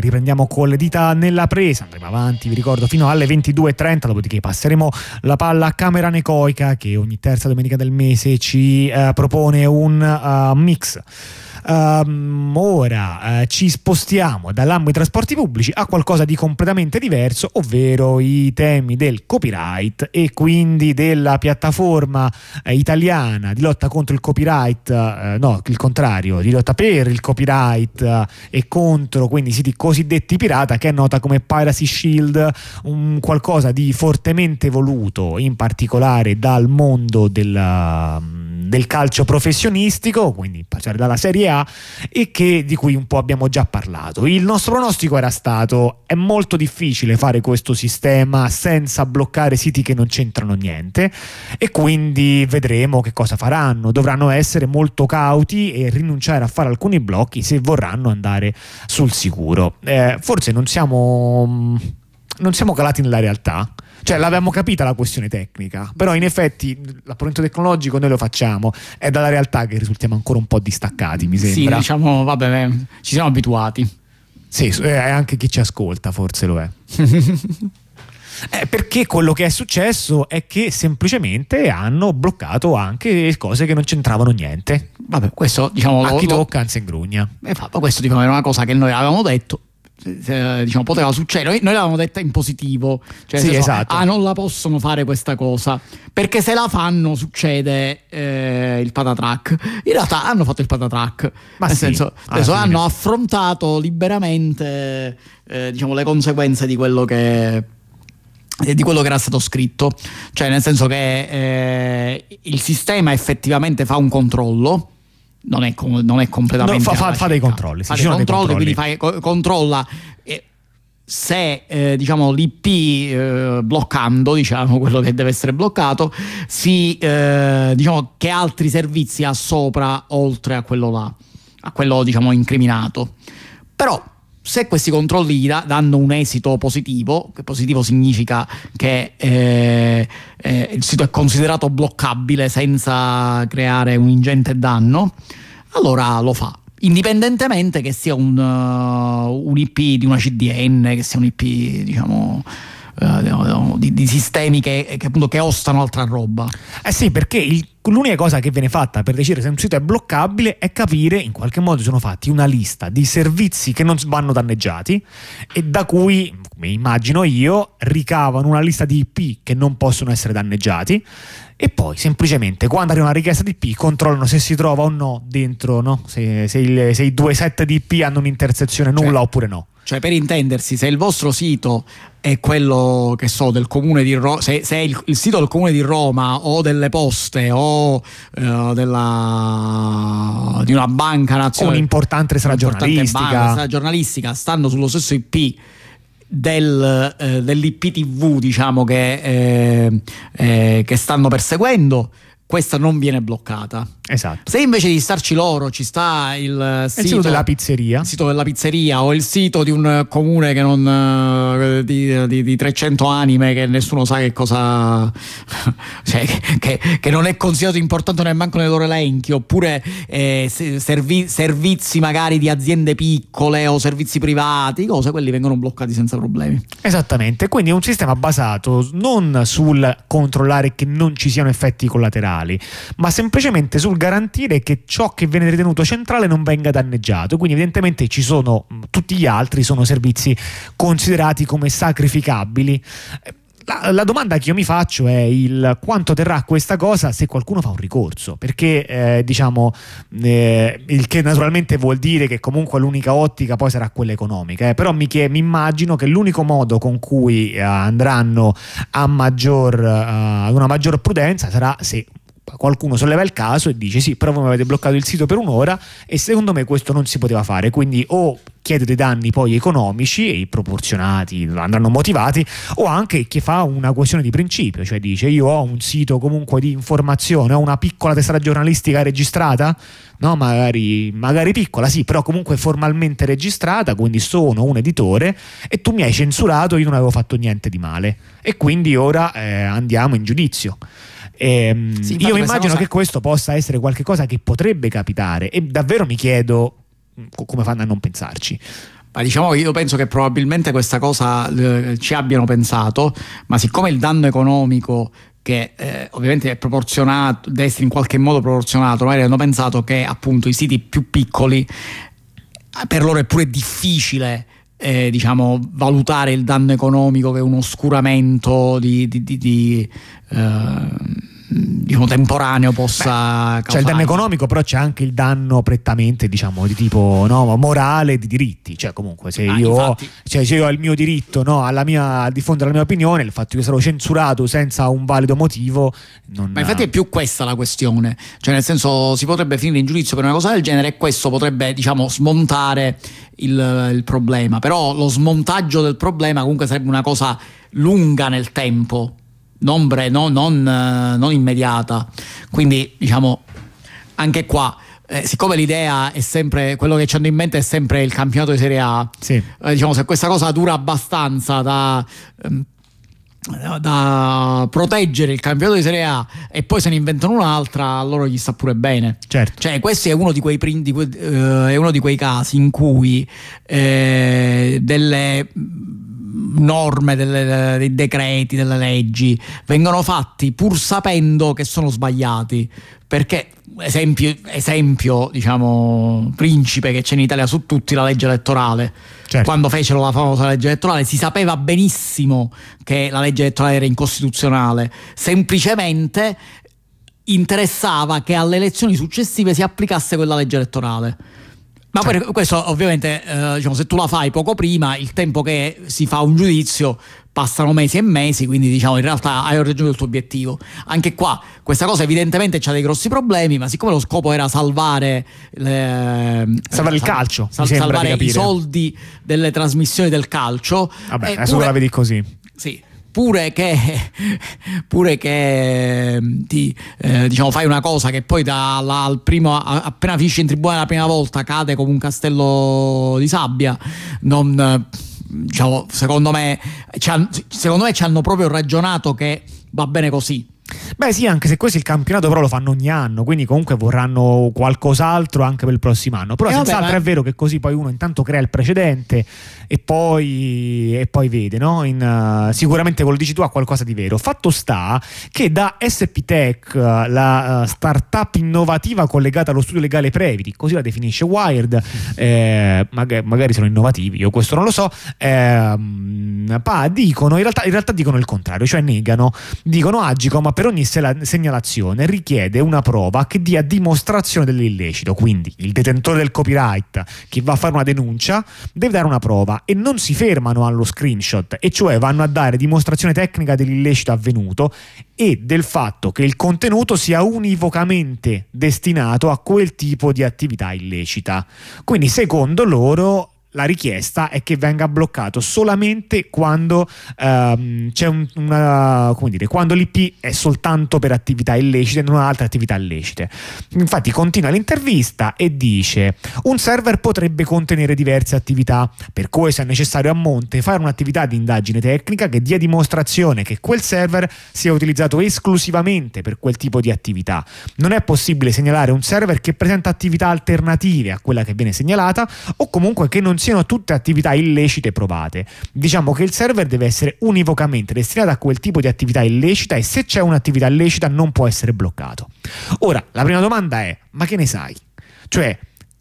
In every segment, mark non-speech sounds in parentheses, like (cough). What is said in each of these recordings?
Riprendiamo con le dita nella presa, andremo avanti, vi ricordo, fino alle 22.30, dopodiché passeremo la palla a Camera Necoica che ogni terza domenica del mese ci uh, propone un uh, mix Um, ora uh, ci spostiamo dall'ambito dei trasporti pubblici a qualcosa di completamente diverso, ovvero i temi del copyright e quindi della piattaforma uh, italiana di lotta contro il copyright, uh, no, il contrario, di lotta per il copyright e contro quindi i siti cosiddetti pirata che è nota come Piracy Shield, un qualcosa di fortemente voluto in particolare dal mondo del, del calcio professionistico, quindi passare dalla Serie A e che, di cui un po' abbiamo già parlato. Il nostro pronostico era stato è molto difficile fare questo sistema senza bloccare siti che non c'entrano niente e quindi vedremo che cosa faranno. Dovranno essere molto cauti e rinunciare a fare alcuni blocchi se vorranno andare sul sicuro. Eh, forse non siamo, non siamo calati nella realtà cioè l'avevamo capita la questione tecnica, però in effetti l'apprendimento tecnologico noi lo facciamo, è dalla realtà che risultiamo ancora un po' distaccati, mi sembra. Sì, diciamo, vabbè, ci siamo abituati. Sì, anche chi ci ascolta forse lo è. (laughs) Eh, perché quello che è successo è che semplicemente hanno bloccato anche cose che non c'entravano niente. Vabbè, questo diciamo. A chi lo, tocca, anzi ingrugna. Eh, questo diciamo, era una cosa che noi avevamo detto diciamo, poteva succedere. Noi, l'avevamo detta in positivo, cioè sì, senso, esatto. ah, non la possono fare questa cosa. Perché se la fanno succede eh, il patatrack. In realtà hanno fatto il patatrack, Ma nel sì, senso, adesso hanno affrontato liberamente eh, diciamo, le conseguenze di quello che eh, di quello che era stato scritto, cioè nel senso che eh, il sistema effettivamente fa un controllo non è, non è completamente. No, fa, fa, fa, dei controlli. Fa dei controlli, quindi fai, controlla. se eh, diciamo, l'IP eh, bloccando diciamo, (laughs) quello che deve essere bloccato si, eh, diciamo, che altri servizi ha sopra oltre a quello là a quello diciamo, incriminato però se questi controlli danno un esito positivo, che positivo significa che eh, eh, il sito è considerato bloccabile senza creare un ingente danno, allora lo fa. Indipendentemente che sia un, uh, un IP di una CDN, che sia un IP, diciamo uh, di, di, sistemi che, che, appunto, che ostano altra roba. Eh sì, perché il, l'unica cosa che viene fatta per decidere se un sito è bloccabile è capire in qualche modo sono fatti una lista di servizi che non vanno danneggiati e da cui, come immagino io, ricavano una lista di IP che non possono essere danneggiati e poi semplicemente quando arriva una richiesta di IP controllano se si trova o no dentro, no? Se, se, il, se, i due set di IP hanno un'intersezione nulla cioè, oppure no. Cioè, per intendersi, se il vostro sito è quello che so del comune di Roma, se, se, è il, il, sito del comune di Roma o delle poste o uh, della, di una banca nazionale, un'importante sala giornalistica, giornalistica. Stanno sullo stesso IP del, eh, dell'IPTV diciamo che, eh, eh, che stanno perseguendo questa non viene bloccata. Esatto. Se invece di starci loro ci sta il sito, il sito, della pizzeria, il sito della pizzeria o il sito di un comune che non, eh, di, di, di 300 anime che nessuno sa che cosa (laughs) cioè, che, che, non è considerato importante neanche nei loro elenchi oppure eh, servi, servizi magari di aziende piccole o servizi privati cose quelli vengono bloccati senza problemi esattamente quindi è un sistema basato non sul controllare che non ci siano effetti collaterali centrali, ma semplicemente sul garantire che ciò che viene ritenuto centrale non venga danneggiato. Quindi evidentemente ci sono tutti gli altri sono servizi considerati come sacrificabili. La, la, domanda che io mi faccio è il quanto terrà questa cosa se qualcuno fa un ricorso, perché eh, diciamo eh, il che naturalmente vuol dire che comunque l'unica ottica poi sarà quella economica, eh, però mi, mi, immagino che l'unico modo con cui eh, andranno a maggior, ad una maggior prudenza sarà se qualcuno solleva il caso e dice sì, però voi mi avete bloccato il sito per un'ora e secondo me questo non si poteva fare, quindi o chiede dei danni poi economici e proporzionati andranno motivati o anche che fa una questione di principio, cioè dice io ho un sito comunque di informazione, ho una piccola testata giornalistica registrata, no? magari, magari piccola sì, però comunque formalmente registrata, quindi sono un editore e tu mi hai censurato, io non avevo fatto niente di male e quindi ora eh, andiamo in giudizio. E, sì, io mi immagino cosa... che questo possa essere qualcosa che potrebbe capitare e davvero mi chiedo come fanno a non pensarci. Ma diciamo io penso che probabilmente questa cosa eh, ci abbiano pensato, ma siccome il danno economico che eh, ovviamente è proporzionato, deve essere in qualche modo proporzionato, magari hanno pensato che appunto i siti più piccoli eh, per loro è pure difficile eh, diciamo, valutare il danno economico che un oscuramento di, di, di, di eh, diciamo, temporaneo possa Beh, C'è il danno economico, però c'è anche il danno prettamente, diciamo, di tipo no, morale di diritti. Cioè, comunque, se, ah, io, cioè, se, io, ho il mio diritto no, alla mia, a diffondere la mia opinione, il fatto che io sarò censurato senza un valido motivo. Non... Ma infatti è più questa la questione. Cioè, nel senso, si potrebbe finire in giudizio per una cosa del genere e questo potrebbe, diciamo, smontare il, il problema. Però lo smontaggio del problema comunque sarebbe una cosa lunga nel tempo non, bre- no, non, eh, non immediata. Quindi, diciamo, anche qua. Eh, siccome l'idea è sempre quello che ci hanno in mente è sempre il campionato di Serie A, sì. eh, diciamo se questa cosa dura abbastanza da, ehm, da proteggere il campionato di Serie A e poi se ne inventano un'altra, allora gli sta pure bene. Certo. Cioè, questo è uno di quei, di quei, uh, è uno di quei casi in cui eh, delle norme, delle, dei decreti, delle leggi, vengono fatti pur sapendo che sono sbagliati. Perché, esempio, esempio diciamo, principe che c'è in Italia su tutti, la legge elettorale. Certo. Quando fecero la famosa legge elettorale si sapeva benissimo che la legge elettorale era incostituzionale, semplicemente interessava che alle elezioni successive si applicasse quella legge elettorale. Ma poi questo ovviamente, eh, diciamo, se tu la fai poco prima, il tempo che si fa un giudizio passano mesi e mesi, quindi diciamo in realtà hai raggiunto il tuo obiettivo. Anche qua questa cosa evidentemente ha dei grossi problemi, ma siccome lo scopo era salvare, le, salvare eh, il calcio, sal, salvare i soldi delle trasmissioni del calcio. Vabbè, adesso la vedi così. Sì, pure che, pure che ti, eh, diciamo, fai una cosa che poi da, al primo, appena finisci in tribunale la prima volta cade come un castello di sabbia, non, diciamo, secondo, me, secondo me ci hanno proprio ragionato che va bene così Beh sì, anche se questo il campionato però lo fanno ogni anno, quindi comunque vorranno qualcos'altro anche per il prossimo anno. Però eh senz'altro vabbè, è vero che così poi uno intanto crea il precedente e poi, e poi vede, no? In, uh, sicuramente quello dici tu ha qualcosa di vero. Fatto sta che da SP Tech, la uh, startup innovativa collegata allo studio legale Previti, così la definisce Wired, eh, magari, magari, sono innovativi, io questo non lo so, eh, pa, dicono, in realtà, in realtà dicono il contrario, cioè negano, dicono Agicom per ogni segnalazione richiede una prova che dia dimostrazione dell'illecito, quindi il detentore del copyright che va a fare una denuncia deve dare una prova e non si fermano allo screenshot, e cioè vanno a dare dimostrazione tecnica dell'illecito avvenuto e del fatto che il contenuto sia univocamente destinato a quel tipo di attività illecita. Quindi secondo loro la richiesta è che venga bloccato solamente quando ehm, c'è un, una, come dire, quando l'IP è soltanto per attività illecite e non altre attività illecite. Infatti continua l'intervista e dice un server potrebbe contenere diverse attività, per cui se è necessario a monte fare un'attività di indagine tecnica che dia dimostrazione che quel server sia utilizzato esclusivamente per quel tipo di attività. Non è possibile segnalare un server che presenta attività alternative a quella che viene segnalata o comunque che non sia siano tutte attività illecite provate. Diciamo che il server deve essere univocamente destinato a quel tipo di attività illecita e se c'è un'attività illecita non può essere bloccato. Ora, la prima domanda è, ma che ne sai? Cioè,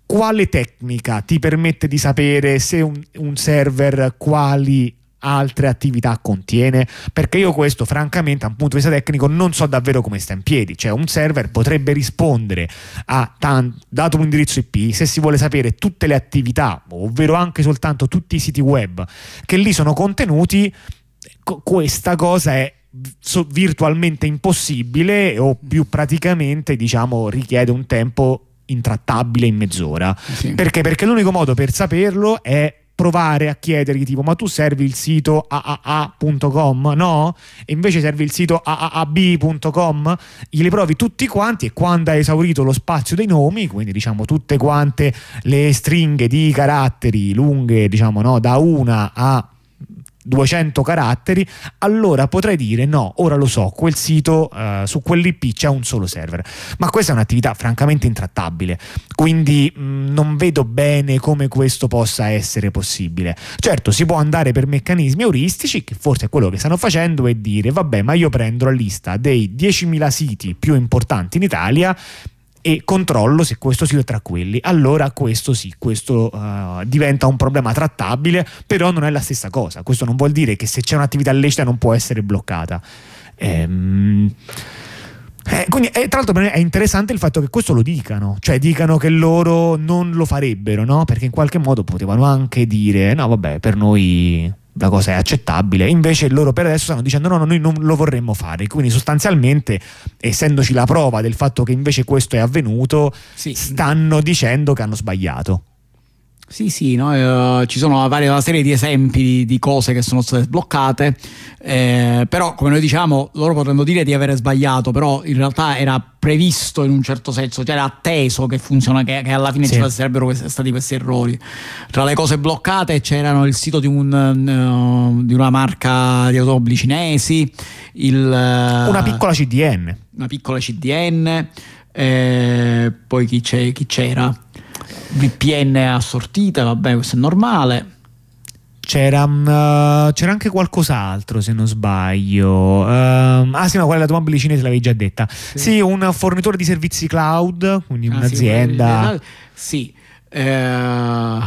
quale tecnica ti permette di sapere se un, un server quali altre attività contiene? Perché io questo, francamente, da un punto di vista tecnico, non so davvero come sta in piedi. Cioè, un server potrebbe rispondere a tan- dato un indirizzo IP, se si vuole sapere tutte le attività, ovvero anche soltanto tutti i siti web che lì sono contenuti, co- questa cosa è virtualmente impossibile o più praticamente diciamo richiede un tempo intrattabile in mezz'ora sì. perché? perché l'unico modo per saperlo è provare a chiedergli tipo ma tu servi il sito aaa.com no? e invece servi il sito aab.com glieli provi tutti quanti e quando hai esaurito lo spazio dei nomi quindi diciamo tutte quante le stringhe di caratteri lunghe diciamo no da una a 200 caratteri, allora potrei dire no, ora lo so, quel sito uh, su quell'IP c'è un solo server. Ma questa è un'attività francamente intrattabile, quindi mh, mm, non vedo bene come questo possa essere possibile. Certo, si può andare per meccanismi euristici, che forse è quello che stanno facendo, e dire vabbè, ma io prendo la lista dei 10.000 siti più importanti in Italia e controllo se questo sito è tra quelli. Allora questo sì, questo uh, diventa un problema trattabile, però non è la stessa cosa. Questo non vuol dire che se c'è un'attività illecita non può essere bloccata. Ehm... Eh, quindi, eh, tra l'altro è interessante il fatto che questo lo dicano, cioè dicano che loro non lo farebbero, no? Perché in qualche modo potevano anche dire no vabbè per noi la cosa è accettabile. Invece loro per adesso stanno dicendo no, no, noi non lo vorremmo fare. Quindi sostanzialmente, essendoci la prova del fatto che invece questo è avvenuto, sì. stanno dicendo che hanno sbagliato. Sì, sì, no? uh, ci sono varie, una serie di esempi di, di cose che sono state sbloccate, eh, però come noi diciamo loro potrebbero dire di avere sbagliato, però in realtà era previsto in un certo senso, cioè era atteso che funziona, che, che alla fine sì. ci sarebbero questi, stati questi errori. Tra le cose bloccate c'erano il sito di, un, uh, di una marca di automobili cinesi, il, uh, una piccola CDN. Una piccola CDN, eh, poi chi, chi c'era? VPN assortite, vabbè, questo è normale. C'era, uh, c'era, anche qualcos'altro se non sbaglio. Uh, ah sì, no, quella dell'automobile cinese l'avevi già detta. Sì. sì. un fornitore di servizi cloud, quindi ah, un'azienda. Sì. sì. Uh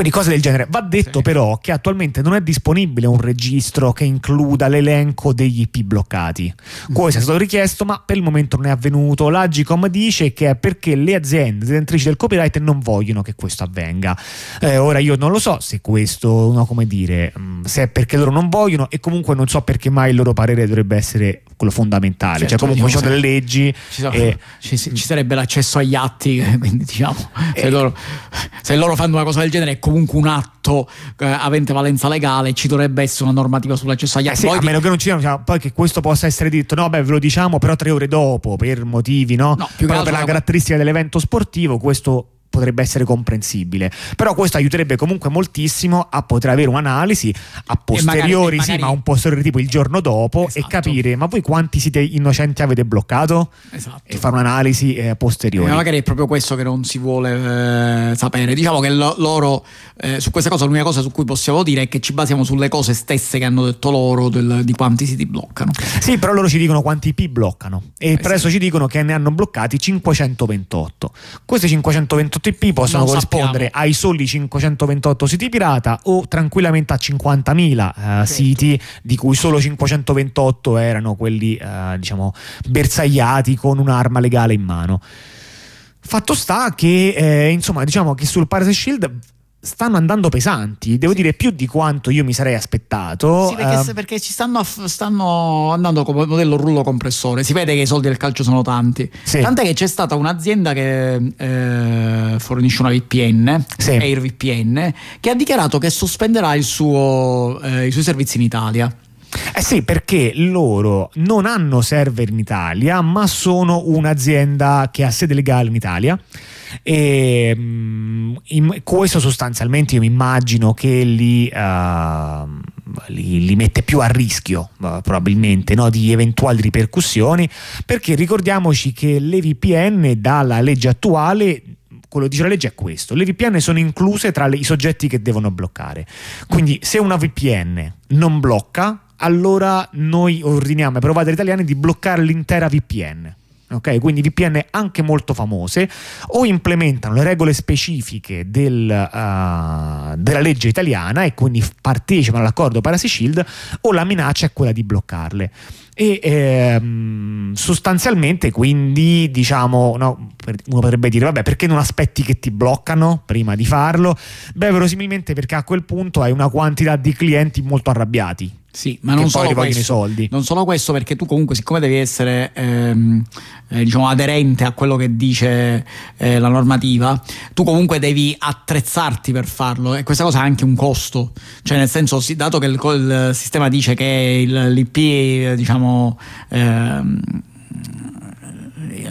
quindi cose del genere. Va detto sì. però che attualmente non è disponibile un registro che includa l'elenco degli IP bloccati. Questo è stato richiesto, ma per il momento non è avvenuto. L'Agicom dice che è perché le aziende detentrici del copyright non vogliono che questo avvenga. Eh, ora io non lo so se questo, no, come dire, mm, se è perché loro non vogliono e comunque non so perché mai il loro parere dovrebbe essere quello fondamentale. Certo, cioè comunque ci sono delle leggi. Ci, sono, e, (laughs) ci, ci, sarebbe l'accesso agli atti, (laughs) quindi diciamo, se, e, loro, se loro fanno una cosa del genere comunque un atto eh, avente valenza legale, ci dovrebbe essere una normativa sull'accesso agli atti. Eh sì, a meno che non ci siano, diciamo, poi che questo possa essere detto, no, beh, ve lo diciamo, però tre ore dopo, per motivi, no? no più però per la caratteristica dell'evento sportivo, questo potrebbe essere comprensibile. Però questo aiuterebbe comunque moltissimo a poter avere un'analisi a posteriori, magari, magari... sì, ma un posteriore tipo il giorno dopo esatto. e capire ma voi quanti siti innocenti avete bloccato esatto. e fare un'analisi eh, posteriore. Eh, magari è proprio questo che non si vuole eh, sapere. Diciamo che lo, loro eh, su questa cosa l'unica cosa su cui possiamo dire è che ci basiamo sulle cose stesse che hanno detto loro del, di quanti siti bloccano. Sì, però loro ci dicono quanti IP bloccano e eh, per adesso ci dicono che ne hanno bloccati 528. Questi 528 TP possono non corrispondere sappiamo. ai soli 528 siti pirata o tranquillamente a 50.000 uh, siti di cui solo 528 erano quelli uh, diciamo bersagliati con un'arma legale in mano. Fatto sta che eh, insomma diciamo che sul Piracy Shield stanno andando pesanti, devo dire più di quanto io mi sarei aspettato. Sì, perché, uh, perché ci stanno, stanno, andando come modello rullo compressore, si vede che i soldi del calcio sono tanti. Sì. Tant'è che c'è stata un'azienda che eh, fornisce una VPN, sì. AirVPN, che ha dichiarato che sospenderà suo, eh, i suoi servizi in Italia. Eh sì, perché loro non hanno server in Italia, ma sono un'azienda che ha sede legale in Italia e um, in, questo sostanzialmente io mi immagino che li, uh, li, li, mette più a rischio uh, probabilmente no, di eventuali ripercussioni perché ricordiamoci che le VPN dalla legge attuale quello che dice la legge è questo: le VPN sono incluse tra le, i soggetti che devono bloccare. Quindi, se una VPN non blocca, allora noi ordiniamo ai provider italiani di bloccare l'intera VPN. Okay? quindi VPN anche molto famose, o implementano le regole specifiche del, uh, della legge italiana e quindi partecipano all'accordo Privacy Shield, o la minaccia è quella di bloccarle. E ehm, sostanzialmente, quindi, diciamo, no, uno potrebbe dire, vabbè, perché non aspetti che ti bloccano prima di farlo? Beh, verosimilmente perché a quel punto hai una quantità di clienti molto arrabbiati sì, ma non solo, questo, non solo, questo, perché tu comunque siccome devi essere ehm, eh, diciamo, aderente a quello che dice eh, la normativa, tu comunque devi attrezzarti per farlo e questa cosa ha anche un costo, cioè nel senso, dato che il, il sistema dice che il, l'IP diciamo, ehm,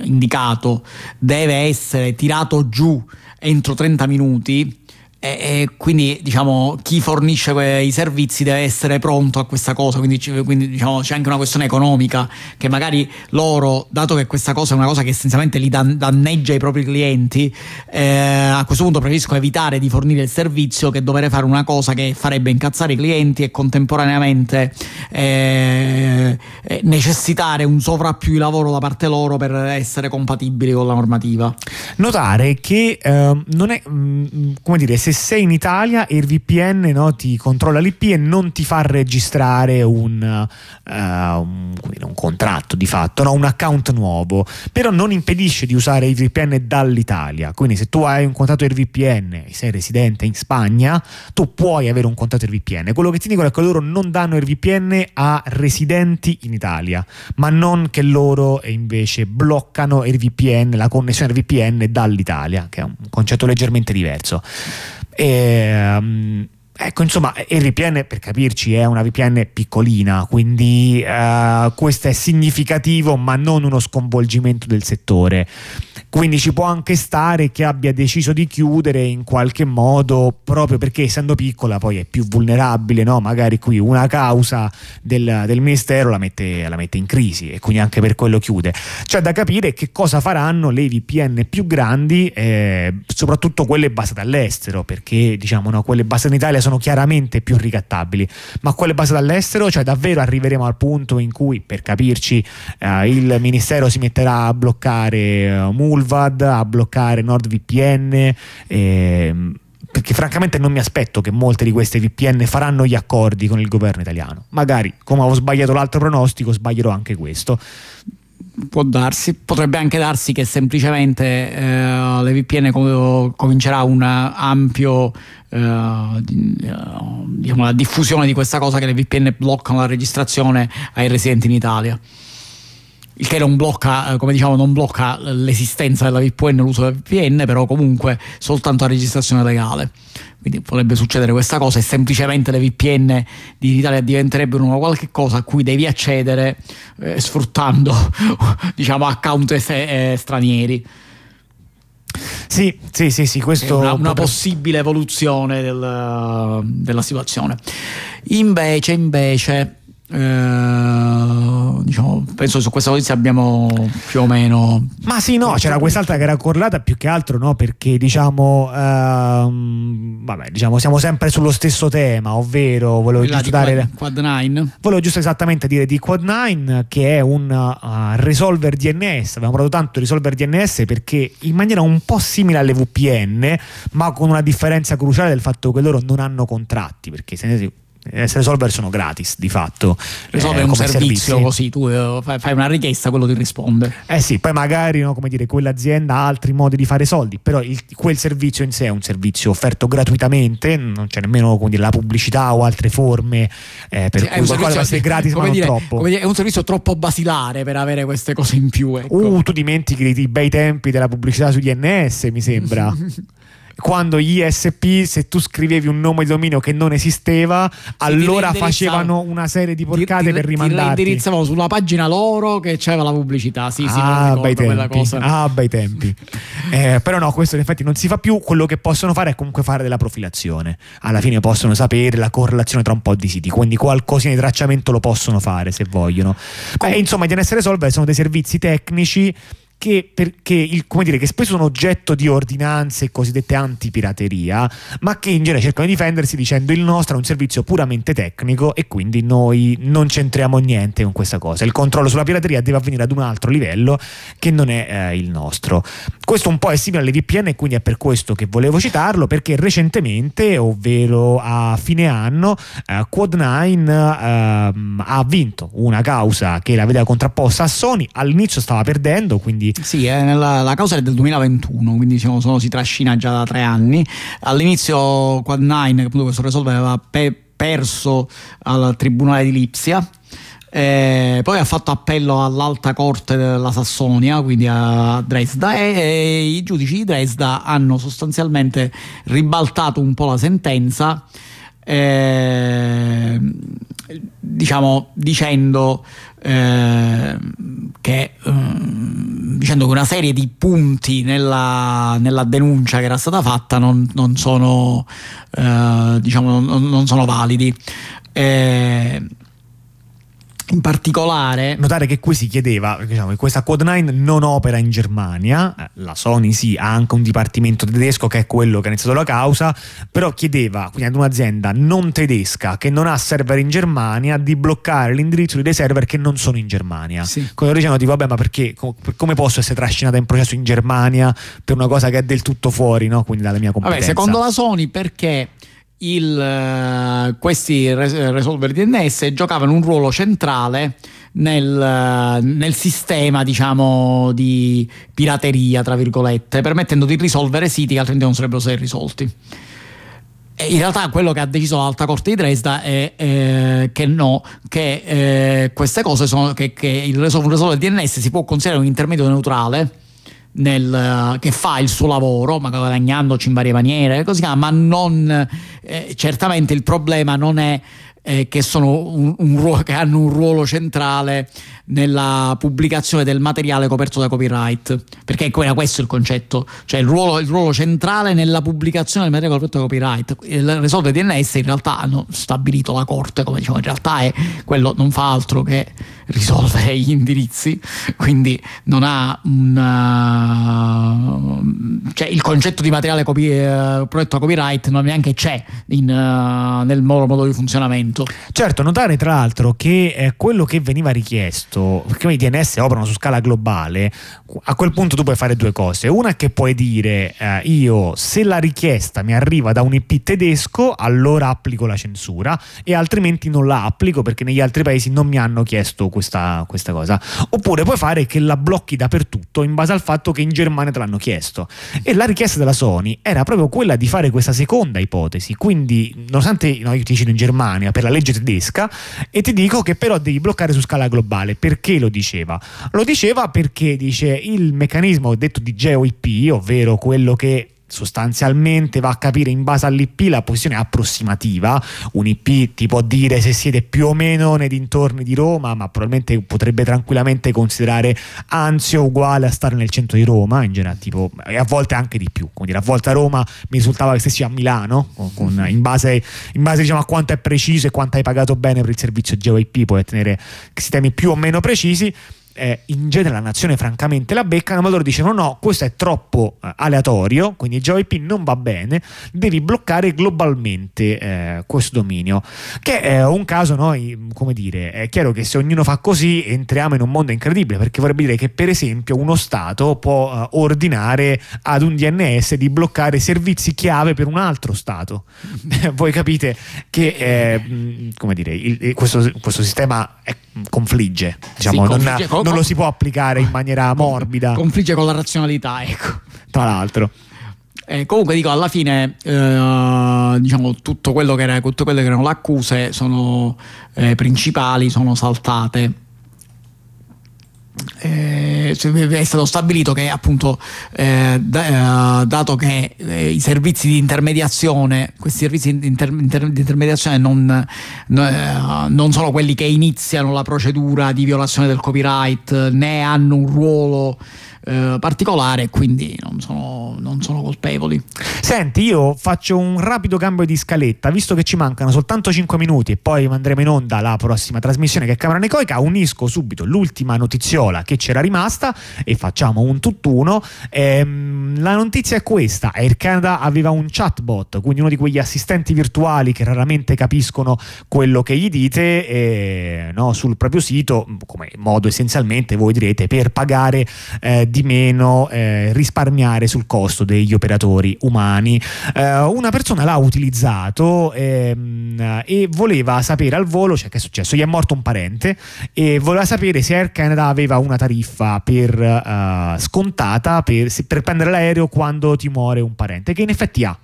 indicato deve essere tirato giù entro 30 minuti, e, quindi diciamo chi fornisce i servizi deve essere pronto a questa cosa quindi, quindi diciamo, c'è anche una questione economica che magari loro dato che questa cosa è una cosa che essenzialmente li danneggia i propri clienti eh, a questo punto preferisco evitare di fornire il servizio che dover fare una cosa che farebbe incazzare i clienti e contemporaneamente eh, eh necessitare un sovrappiù di lavoro da parte loro per essere compatibili con la normativa. Notare che eh, non è mh, mm, come dire se se sei in Italia il VPN no, ti controlla l'IP e non ti fa registrare un, uh, un, un contratto di fatto, no, un account nuovo, però non impedisce di usare il VPN dall'Italia. Quindi se tu hai un contratto del VPN e sei residente in Spagna, tu puoi avere un contratto del VPN. Quello che ti dicono è che loro non danno il VPN a residenti in Italia, ma non che loro invece bloccano il VPN, la connessione VPN dall'Italia, che è un concetto leggermente diverso. E, um, Ecco, insomma, il VPN per capirci è una VPN piccolina, quindi uh, questo è significativo, ma non uno sconvolgimento del settore. Quindi ci può anche stare che abbia deciso di chiudere in qualche modo proprio perché essendo piccola poi è più vulnerabile, no? magari qui una causa del, del ministero la mette, la mette, in crisi e quindi anche per quello chiude. C'è da capire che cosa faranno le VPN più grandi, eh, soprattutto quelle basate all'estero, perché diciamo no, quelle basate in Italia sono chiaramente più ricattabili, ma quelle basate all'estero, cioè davvero arriveremo al punto in cui per capirci eh, il ministero si metterà a bloccare eh, Mulvad, a bloccare NordVPN. Eh, perché francamente non mi aspetto che molte di queste VPN faranno gli accordi con il governo italiano. Magari, come avevo sbagliato l'altro pronostico, sbaglierò anche questo. Può darsi, potrebbe anche darsi che semplicemente eh, le VPN com- comincerà un ampio eh, diciamo, la diffusione di questa cosa che le VPN bloccano la registrazione ai residenti in Italia il che non blocca, eh, come diciamo, non blocca l'esistenza della VPN, l'uso della VPN, però comunque soltanto la registrazione legale. Quindi potrebbe succedere questa cosa e semplicemente le VPN di Italia diventerebbero una qualche cosa a cui devi accedere eh, sfruttando (laughs) diciamo account es- eh, stranieri. Sì, sì, sì, sì, questo è una, una possibile evoluzione del, della situazione. Invece, invece, eh, diciamo, penso su questa notizia abbiamo più o meno. Ma sì, no, c'era quest'altra che era correlata più che altro, no? Perché diciamo, ehm, vabbè, diciamo, siamo sempre sullo stesso tema, ovvero volevo Quella giusto dare. Quad, Quad 9. Volevo giusto esattamente dire di Quad 9, che è un uh, resolver DNS. Abbiamo parlato tanto di resolver DNS perché in maniera un po' simile alle VPN, ma con una differenza cruciale del fatto che loro non hanno contratti, perché se ne Resolver sono gratis di fatto. Resolver eh, è un servizio servizi. così, tu eh, fai una richiesta, quello ti risponde. Eh sì, poi magari no, come dire, quell'azienda ha altri modi di fare soldi, però il, quel servizio in sé è un servizio offerto gratuitamente, non c'è nemmeno dire, la pubblicità o altre forme eh, per sì, cui qualcosa deve essere gratis, ma dire, non troppo. Dire, è un servizio troppo basilare per avere queste cose in più. Ecco. Uh, tu dimentichi i bei tempi della pubblicità su DNS, mi sembra. (laughs) quando gli ISP, se tu scrivevi un nome di dominio che non esisteva, sì, allora facevano una serie di porcate ti, ti, per rimandarti. Ti indirizzavano sulla pagina loro che c'era la pubblicità. Sì, sì, ah, bei tempi. Ah, bei tempi. eh, però no, questo in effetti non si fa più. Quello che possono fare è comunque fare della profilazione. Alla fine possono sapere la correlazione tra un po' di siti, quindi qualcosina di tracciamento lo possono fare se vogliono. Beh, insomma, DNS Resolver sono dei servizi tecnici che, perché il, dire, che, spesso sono oggetto di ordinanze cosiddette antipirateria, ma che in genere cercano di difendersi dicendo il nostro è un servizio puramente tecnico e quindi noi non c'entriamo niente con questa cosa. Il controllo sulla pirateria deve avvenire ad un altro livello che non è eh, il nostro. Questo un po' è simile alle VPN e quindi è per questo che volevo citarlo, perché recentemente, ovvero a fine anno, eh, Quad9 eh, ha vinto una causa che la vedeva contrapposta a Sony, all'inizio stava perdendo, quindi sì, eh, nella, la causa è del 2021, quindi diciamo, sono, si trascina già da tre anni. All'inizio Quad9, che appunto questo Resolve aveva pe- perso al Tribunale di Lipsia, eh, poi ha fatto appello all'alta corte della Sassonia, quindi a Dresda, e, e, i giudici di Dresda hanno sostanzialmente ribaltato un po' la sentenza, eh, diciamo dicendo eh, che. Um, dicendo che una serie di punti nella, nella denuncia che era stata fatta non, non sono, eh, diciamo, non, non sono validi. Eh, in particolare notare che qui si chiedeva diciamo, che questa Quad 9 non opera in Germania eh, la Sony sì ha anche un dipartimento tedesco che è quello che ha iniziato la causa però chiedeva quindi ad un'azienda non tedesca che non ha server in Germania di bloccare l'indirizzo dei server che non sono in Germania sì. quando dicevano tipo vabbè ma perché come posso essere trascinata in processo in Germania per una cosa che è del tutto fuori no? quindi dalla mia competenza vabbè secondo la Sony perché il, uh, questi res- resolver DNS giocavano un ruolo centrale nel, uh, nel, sistema diciamo di pirateria tra virgolette permettendo di risolvere siti che altrimenti non sarebbero stati risolti. In realtà quello che ha deciso l'Alta Corte di Dresda è eh, che no, che eh, queste cose sono che, che il resolver DNS si può considerare un intermedio neutrale nel, che fa il suo lavoro, ma guadagnandoci in varie maniere, così, ma non, eh, certamente il problema non è eh, che, un, un ruolo, che, hanno un ruolo centrale nella pubblicazione del materiale coperto da copyright, perché era questo il concetto, cioè il ruolo, il ruolo centrale nella pubblicazione del materiale coperto da copyright. Il risolve DNS in realtà hanno stabilito la Corte, come diciamo, in realtà è quello non fa altro che risolvere (laughs) gli indirizzi, quindi non ha un cioè il concetto di materiale copy, uh, protetto da copyright non neanche c'è in, uh, nel loro modo di funzionamento. Certo, notare tra l'altro che eh, quello che veniva richiesto, perché i DNS operano su scala globale, a quel punto tu puoi fare due cose. Una è che puoi dire eh, io se la richiesta mi arriva da un IP tedesco, allora applico la censura e altrimenti non la applico perché negli altri paesi non mi hanno chiesto questo questa, questa, cosa. Oppure puoi fare che la blocchi dappertutto in base al fatto che in Germania te l'hanno chiesto. E la richiesta della Sony era proprio quella di fare questa seconda ipotesi. Quindi, nonostante no, io ti cito in Germania per la legge tedesca, e ti dico che però devi bloccare su scala globale. Perché lo diceva? Lo diceva perché dice il meccanismo detto di GeoIP, ovvero quello che sostanzialmente va a capire in base all'IP la posizione approssimativa. Un IP ti può dire se siete più o meno nei dintorni di Roma, ma probabilmente potrebbe tranquillamente considerare Anzio uguale a stare nel centro di Roma, in genere, tipo, e a volte anche di più. Come dire, a volte a Roma mi risultava che stessi a Milano, con, con, in base, in base diciamo, a quanto è preciso e quanto hai pagato bene per il servizio GeoIP, puoi ottenere sistemi più o meno precisi eh, in genere la nazione francamente la beccano, ma loro dicono no, questo è troppo eh, aleatorio, quindi il JVP non va bene, devi bloccare globalmente eh, questo dominio, che è un caso, no, come dire, è chiaro che se ognuno fa così entriamo in un mondo incredibile, perché vorrebbe dire che per esempio uno Stato può uh, ordinare ad un DNS di bloccare servizi chiave per un altro Stato. (laughs) Voi capite che, eh, come dire, il, questo, questo sistema è, confligge, diciamo, sì, confligge, non, non lo si può applicare in maniera morbida. Confligge con la razionalità, ecco. Tra l'altro. Eh, comunque dico, alla fine, eh, diciamo, tutto quello che era, tutto quello che erano le accuse sono eh, principali, sono saltate eh, è stato stabilito che appunto eh, da, eh, dato che eh, i servizi di intermediazione questi servizi di, inter, inter, di intermediazione non, no, eh, non, sono quelli che iniziano la procedura di violazione del copyright né hanno un ruolo eh, particolare quindi non sono, non sono, colpevoli. Senti, io faccio un rapido cambio di scaletta, visto che ci mancano soltanto 5 minuti e poi andremo in onda la prossima trasmissione che è Camera Necoica, unisco subito l'ultima notiziola che c'era rimasta e facciamo un tutt'uno. Ehm, la notizia è questa, Air Canada aveva un chatbot, quindi uno di quegli assistenti virtuali che raramente capiscono quello che gli dite e, no, sul proprio sito, come modo essenzialmente voi direte per pagare eh, di meno eh, risparmiare sul costo degli operatori umani. Eh, una persona l'ha utilizzato ehm, e voleva sapere al volo, cioè che è successo? Gli è morto un parente e voleva sapere se Air Canada aveva una tariffa per, uh, scontata per, per, prendere l'aereo quando ti muore un parente, che in effetti ha.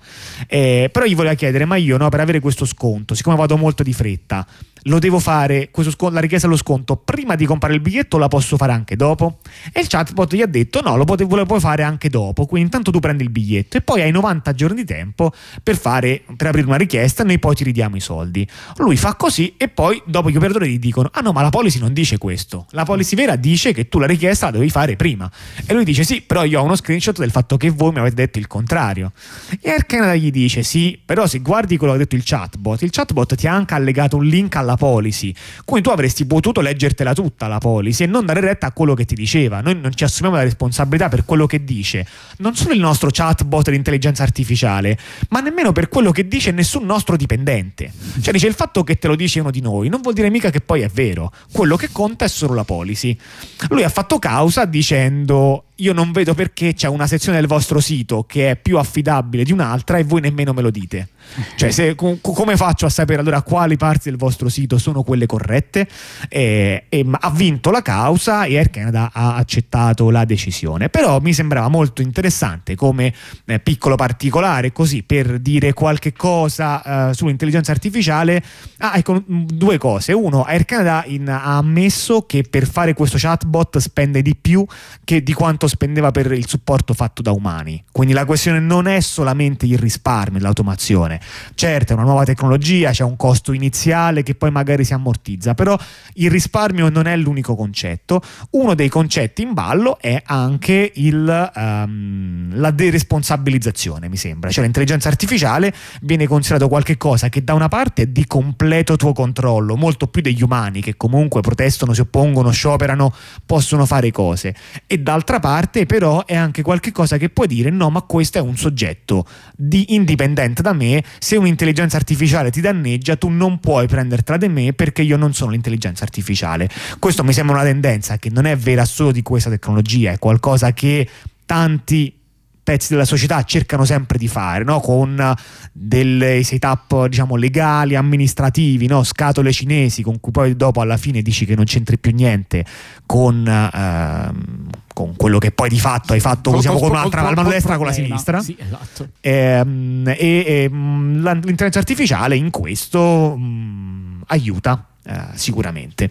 Eh, però gli voleva chiedere, ma io no, per avere questo sconto, siccome vado molto di fretta, lo devo fare, sconto, la richiesta dello sconto, prima di comprare il biglietto o la posso fare anche dopo? E il chatbot gli ha detto no, lo, potevo, lo puoi fare anche dopo, quindi intanto tu prendi il biglietto e poi hai 90 giorni di tempo per, fare, per aprire una richiesta e noi poi ti ridiamo i soldi. Lui fa così e poi dopo gli operatori gli dicono ah no ma la policy non dice questo, la policy vera dice che tu la richiesta la devi fare prima. E lui dice sì, però io ho uno screenshot del fatto che voi mi avete detto il contrario. E Air Canada gli dice sì, però se guardi quello che ha detto il chatbot, il chatbot ti ha anche allegato un link alla policy, quindi tu avresti potuto leggertela tutta la policy e non dare retta a quello che ti diceva. Noi non ci assumiamo la responsabilità per quello che dice, non solo il nostro chatbot l'intelligenza artificiale, ma nemmeno per quello che dice nessun nostro dipendente. Cioè dice il fatto che te lo dice uno di noi non vuol dire mica che poi è vero, quello che conta è solo la policy. Lui ha fatto causa dicendo io non vedo perché c'è una sezione del vostro sito che è più affidabile di un'altra e voi nemmeno me lo dite. Cioè, se, com- come faccio a sapere allora quali parti del vostro sito sono quelle corrette? E, e, ha vinto la causa e Air Canada ha accettato la decisione. Però mi sembrava molto interessante come eh, piccolo particolare, così per dire qualche cosa eh, sull'intelligenza artificiale. Ah, ecco, due cose. Uno, Air Canada in, ha ammesso che per fare questo chatbot spende di più che di quanto quanto spendeva per il supporto fatto da umani. Quindi la questione non è solamente il risparmio dell'automazione. Certo, è una nuova tecnologia, c'è un costo iniziale che poi magari si ammortizza, però il risparmio non è l'unico concetto. Uno dei concetti in ballo è anche il, um, la deresponsabilizzazione, mi sembra. Cioè l'intelligenza artificiale viene considerato qualcosa che da una parte è di completo tuo controllo, molto più degli umani che comunque protestano, si oppongono, scioperano, possono fare cose. E d'altra parte parte però è anche qualcosa che puoi dire no ma questo è un soggetto di indipendente da me se un'intelligenza artificiale ti danneggia tu non puoi prendertela da me perché io non sono l'intelligenza artificiale. Questo mi sembra una tendenza che non è vera solo di questa tecnologia è qualcosa che tanti pezzi della società cercano sempre di fare, no? con dei setup diciamo, legali, amministrativi, no? scatole cinesi con cui poi dopo alla fine dici che non c'entri più niente con, ehm, con quello che poi di fatto hai fatto col, usiamo con un'altra la mano destra con la sinistra sì, esatto. ehm, e, e mm, l'intelligenza artificiale in questo mh, mm, aiuta eh, sicuramente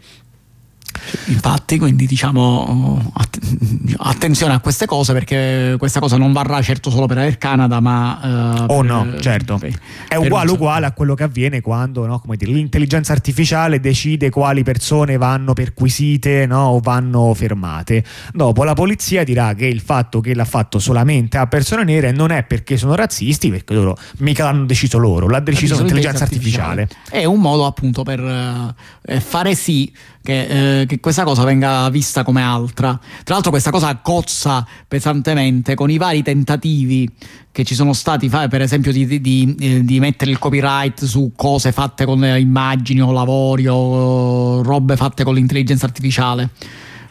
Infatti, quindi diciamo attenzione a queste cose perché questa cosa non varrà certo solo per Air Canada, ma. Uh, oh per, no, certo. Per, è uguale, uguale a quello che avviene quando no, dire, l'intelligenza artificiale decide quali persone vanno perquisite no, o vanno fermate. Dopo la polizia dirà che il fatto che l'ha fatto solamente a persone nere non è perché sono razzisti, perché loro mica l'hanno deciso loro, l'ha deciso l'intelligenza artificiale. artificiale. È un modo appunto per uh, fare sì che, eh, che, questa cosa venga vista come altra. Tra l'altro questa cosa cozza pesantemente con i vari tentativi che ci sono stati, per esempio, di, di, eh, di mettere il copyright su cose fatte con immagini o lavori o robe fatte con l'intelligenza artificiale.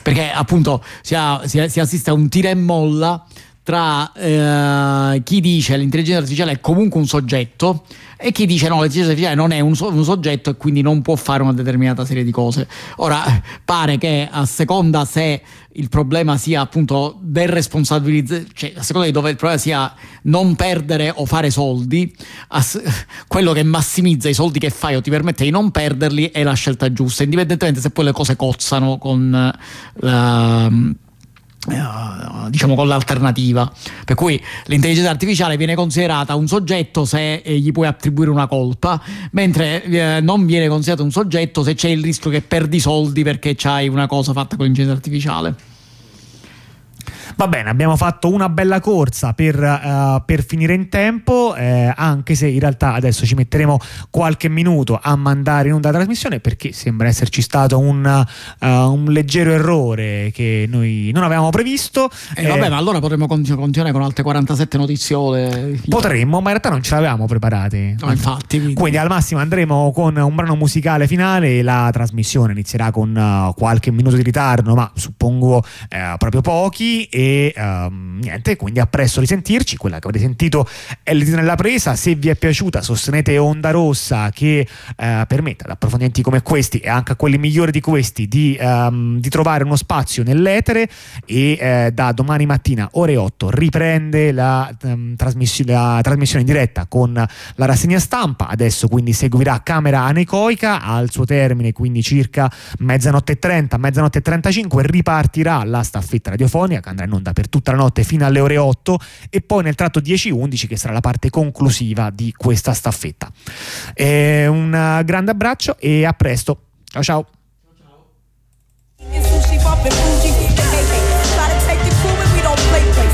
Perché appunto si, ha, si, si assiste a un tira e molla tra eh, chi dice l'intelligenza artificiale è comunque un soggetto e chi dice no, l'intelligenza artificiale non è un, so- un, soggetto e quindi non può fare una determinata serie di cose. Ora pare che a seconda se il problema sia appunto deresponsabilizzare, cioè a seconda di dove il problema sia non perdere o fare soldi, ass- quello che massimizza i soldi che fai o ti permette di non perderli è la scelta giusta, indipendentemente se poi le cose cozzano con la diciamo con l'alternativa. Per cui l'intelligenza artificiale viene considerata un soggetto se eh, gli puoi attribuire una colpa mentre eh, non viene considerato un soggetto se c'è il rischio che perdi soldi perché c'hai una cosa fatta con l'intelligenza artificiale Va bene, abbiamo fatto una bella corsa per, uh, per finire in tempo, eh, anche se in realtà adesso ci metteremo qualche minuto a mandare in onda la trasmissione perché sembra esserci stato un, uh, un leggero errore che noi non avevamo previsto. Eh, vabbè, ma allora potremmo continuare con altre 47 notiziole. Potremmo, ma in realtà non ce l'avevamo preparate. No, infatti. Quindi. quindi. al massimo andremo con un brano musicale finale e la trasmissione inizierà con uh, qualche minuto di ritardo, ma suppongo proprio pochi. E e um, niente, quindi a presto risentirci, quella che avete sentito è l'edita nella presa, se vi è piaciuta sostenete Onda Rossa che uh, permette ad approfondimenti come questi e anche a quelli migliori di questi di, um, di trovare uno spazio nell'etere. E uh, da domani mattina ore 8 riprende la, um, trasmiss- la trasmissione in diretta con la rassegna stampa, adesso quindi seguirà Camera Anecoica. Al suo termine, quindi circa mezzanotte e 30, mezzanotte e 35 ripartirà la staffetta radiofonica che andrà in andranno onda per tutta la notte fino alle ore 8 e poi nel tratto 10-11 che sarà la parte conclusiva di questa staffetta. Eh, un grande abbraccio e a presto. Ciao ciao. ciao, ciao.